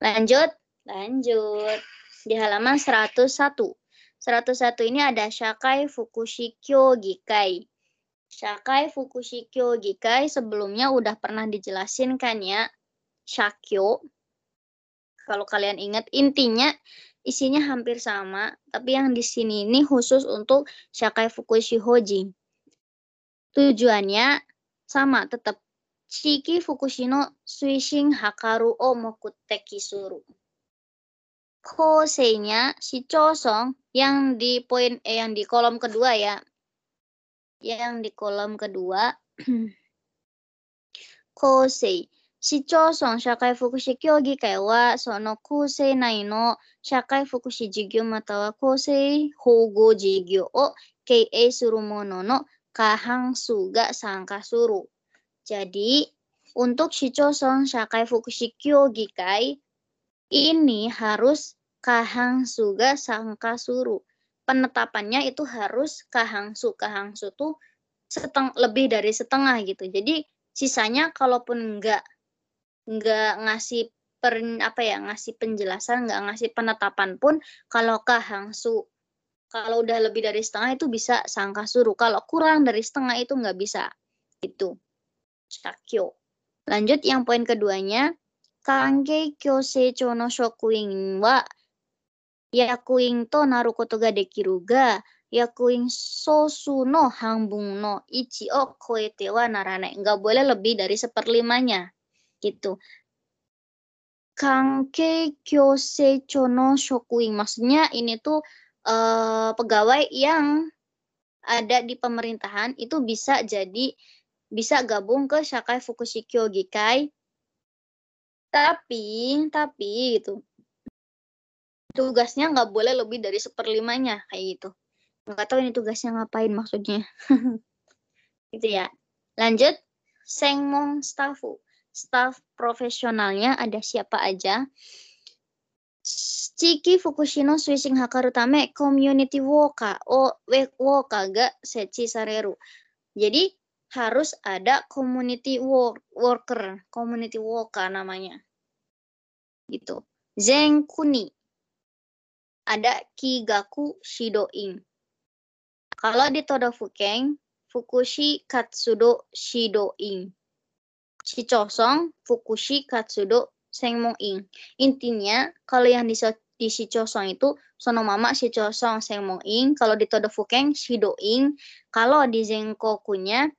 Lanjut, lanjut. Di halaman 101. 101 ini ada Shakai Fukushikyo Gikai. Shakai Fukushikyo Gikai sebelumnya udah pernah dijelasin kan ya. Shakyo. Kalau kalian ingat intinya isinya hampir sama, tapi yang di sini ini khusus untuk Shakai Fukushi Hoji. Tujuannya sama tetap Shiki Fukushino Suishin Hakaru o Mokuteki Suru. Koseinya si Chosong yang di poin eh, yang di kolom kedua ya. Yang di kolom kedua kosei si Chosong shakai fukushi kyogi kai wa sono kosei nai no shakai fukushi jigyo matawa kosei hogo jigyo o kei suru mono no kahang suga sangka suru. Jadi, untuk Shichosong Shakai Fukushi Kyogi Kai ini harus kahangsu ga sangka suru. Penetapannya itu harus kahangsu. Kahangsu tuh seteng lebih dari setengah gitu. Jadi sisanya kalaupun enggak enggak ngasih per, apa ya ngasih penjelasan enggak ngasih penetapan pun kalau kahangsu kalau udah lebih dari setengah itu bisa sangka suruh kalau kurang dari setengah itu enggak bisa itu Shakyo. Lanjut yang poin keduanya, kange kyose Chono Shokuin wa Yakuin to Narukoto ga dekiru ga Yakuin sosu no hangbung no ichi o koete wa narane. Nggak boleh lebih dari seperlimanya. Gitu. Kange kyose Chono Shokuin. Maksudnya ini tuh eh, pegawai yang ada di pemerintahan itu bisa jadi bisa gabung ke Shakai Fukushikyo Gikai. Tapi, tapi gitu. Tugasnya nggak boleh lebih dari seperlimanya kayak gitu. Nggak tahu ini tugasnya ngapain maksudnya. Gitu ya. Lanjut. Sengmong staffu staff profesionalnya ada siapa aja? Chiki Fukushino Switching Hakaru Tame Community Woka o Woka ga Sechi Sareru. Jadi harus ada community work, worker, community woka namanya. Gitu. Zenkuni ada Kigaku Shidoin. Kalau di Todofukeng, Fukushi Katsudo Shidoin. Shichosong, Fukushi Katsudo Sengmong-in. Intinya, kalau yang di, di Shichosong itu, Sonomama Shichosong Sengmong-in. Kalau di Todofukeng, Shidoin. Kalau di Zenkokunya,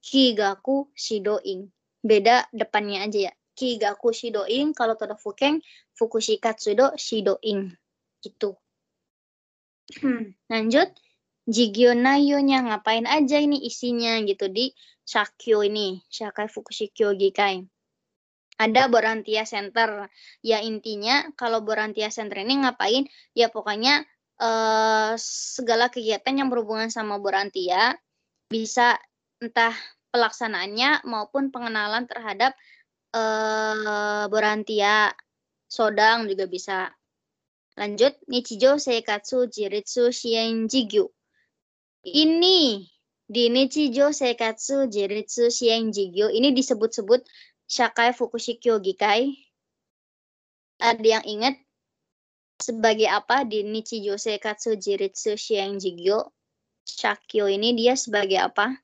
Kigaku Shidoin. Beda depannya aja ya. Kigaku Shidoin, kalau Todofukeng, Fukushi Katsudo Shidoin gitu. Hmm, lanjut. Jigyo nayonya ngapain aja ini isinya gitu di Shakyo ini, Shakai Fukushikyo Gikai. Ada Borantia Center. Ya intinya kalau Borantia Center ini ngapain? Ya pokoknya eh, segala kegiatan yang berhubungan sama Borantia bisa entah pelaksanaannya maupun pengenalan terhadap eh, Borantia Sodang juga bisa Lanjut, Nichijo Seikatsu Jiritsu Shien Jigyu. Ini di Nichijo Seikatsu Jiritsu Shien Jigyu ini disebut-sebut Shakai Fukushikyo Gikai. Ada yang ingat sebagai apa di Nichijo Seikatsu Jiritsu Shien Jigyo? Shakyo ini dia sebagai apa?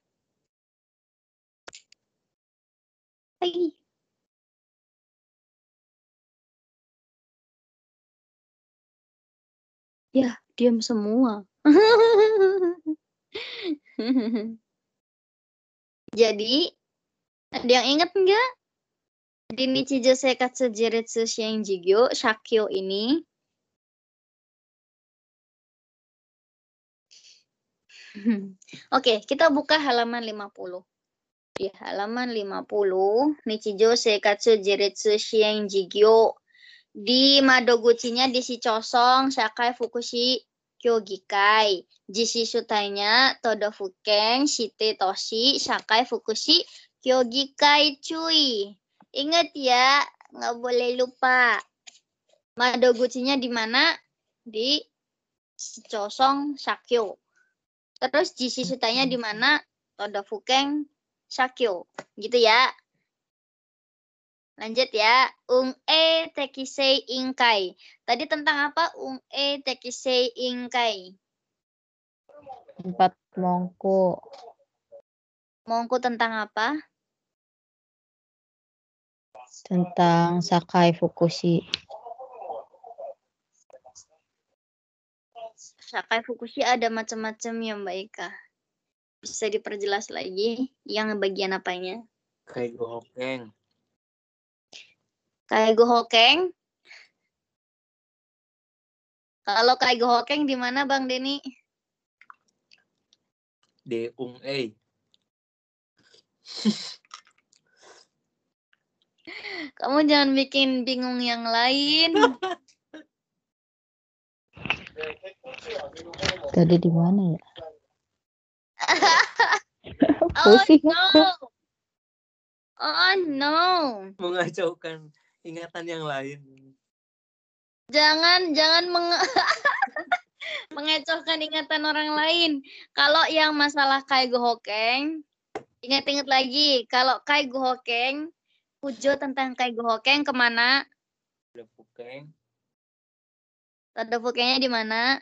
Hai. Ya, diam semua. Jadi, ada yang ingat enggak? Di Nichijo Seikatsu Jiretsu Jigyo, Shakyo ini Oke, kita buka halaman 50. Di halaman 50, Nichijo Seikatsu Jiretsu Jigyo di Madoguchi-nya di Shichosong, Shakai Fukushi Kyogikai. Jishi Sutainya Todofukeng, Shite Toshi, Shakai Fukushi Kyogikai cuy. Ingat ya, nggak boleh lupa. Madoguchi-nya di mana? Di Shichosong Shakyo. Terus Jishi Sutainya di mana? Todofukeng Shakyo. Gitu ya. Lanjut ya. Ung e tekisei ingkai. Tadi tentang apa? Ung e tekisei ingkai. Tempat mongko. Mongko tentang apa? Tentang Sakai Fukushi. Sakai Fukushi ada macam-macam ya Mbak Ika. Bisa diperjelas lagi yang bagian apanya? Kaigo Hokeng. Kaigo Hokeng. Kalau Kaigo Hokeng di mana Bang Deni? De Ung E. Kamu jangan bikin bingung yang lain. Tadi di mana ya? Oh Pusing no. aku. Oh no. Mengacaukan ingatan yang lain. Jangan jangan menge mengecohkan ingatan orang lain. Kalau yang masalah Kaigo Hokeng, ingat-ingat lagi. Kalau Kaigo Hokeng, Pujo tentang Kaigo Hokeng ke mana? De Fukeng. Tanda Hokengnya di mana?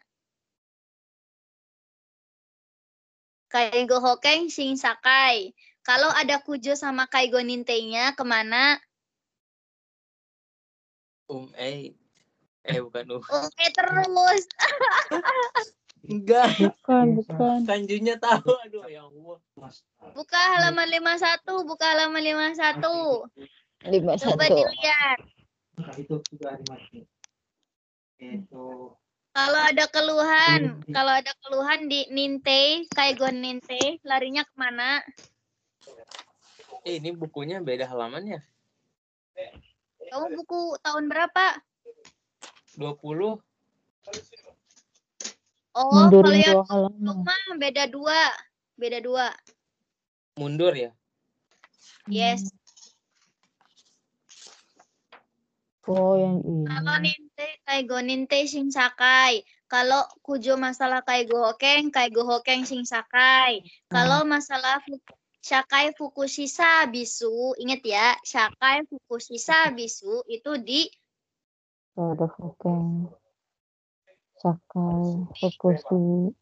Kaigo Hokeng Sing Sakai. Kalau ada Kujo sama Kaigo Nintei-nya ke mana? Ung E. Eh bukan Ung. Oke terus. Enggak. Bukan, bukan. Kanjunya tahu. Aduh ya Allah. Buka halaman 51, buka halaman 51. Lima Coba satu. dilihat. Kalau ada keluhan, kalau ada keluhan di Ninte, Kaigon Ninte, larinya ke mana? Eh, ini bukunya beda halamannya. Kamu buku tahun berapa? 20. Oh, Mundurin kalau yang mah beda dua, beda dua. Mundur ya. Yes. Oh, yang ini. Kalau Ninte, Kaigo Ninte Sing Sakai. Kalau Kujo masalah Kaigo Hokeng, Kaigo Hokeng Sing Sakai. Kalau masalah Fu- Shakai Fukushisa Bisu, ingat ya, Shakai Fukushisa Bisu itu di Ada Fukeng. Sakai. Fukushi.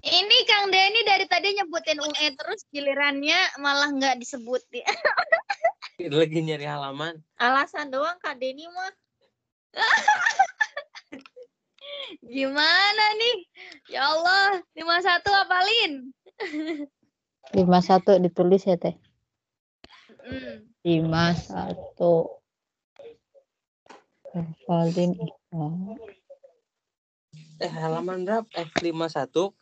Ini Kang Denny dari tadi nyebutin UE terus gilirannya malah nggak disebut. Lagi nyari halaman. Alasan doang Kak Denny mah. Gimana nih? Ya Allah, 51 apalin. Lima satu ditulis ya, Teh. Hmm. Lima satu. Hafalin ikhlas. Eh halaman berapa? Eh 51.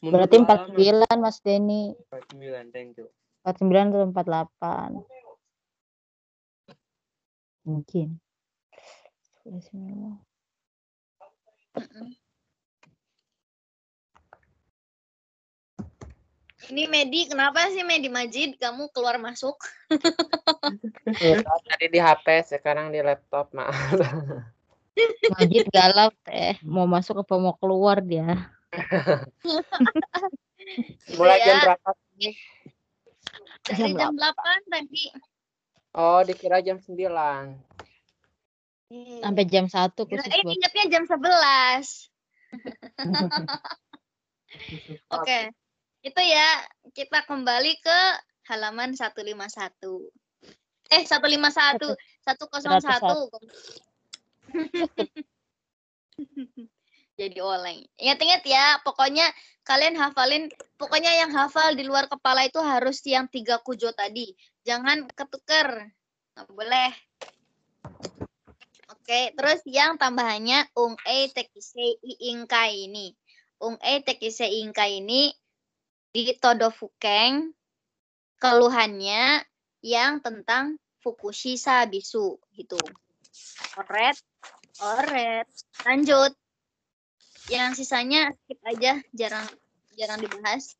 Mundur Berarti dua empat halaman. sembilan Mas Denny. 49, thank you. Empat sembilan atau empat delapan. Mungkin. Bismillah. Ini Medi, kenapa sih Medi Majid kamu keluar masuk? Tadi di HP, sekarang di laptop, maaf. Majid galau teh. Mau masuk apa mau keluar dia? Mulai jam Ya. berapa? Dari jam 8 tadi. Oh, dikira jam 9. Sampai jam satu khusus Kirain buat ingetnya jam 11. Oke. Itu ya, kita kembali ke halaman 151. Eh, 151, 101. Jadi oleng. Ingat-ingat ya, pokoknya kalian hafalin, pokoknya yang hafal di luar kepala itu harus yang tiga kujo tadi. Jangan ketuker. Nggak boleh. Oke, terus yang tambahannya ung e tekisei ingkai ini. Ung e tekisei ingkai ini di Todofukeng keluhannya yang tentang Fukushisa bisu gitu. Oret, oret. Lanjut. Yang sisanya skip aja, jarang jarang dibahas.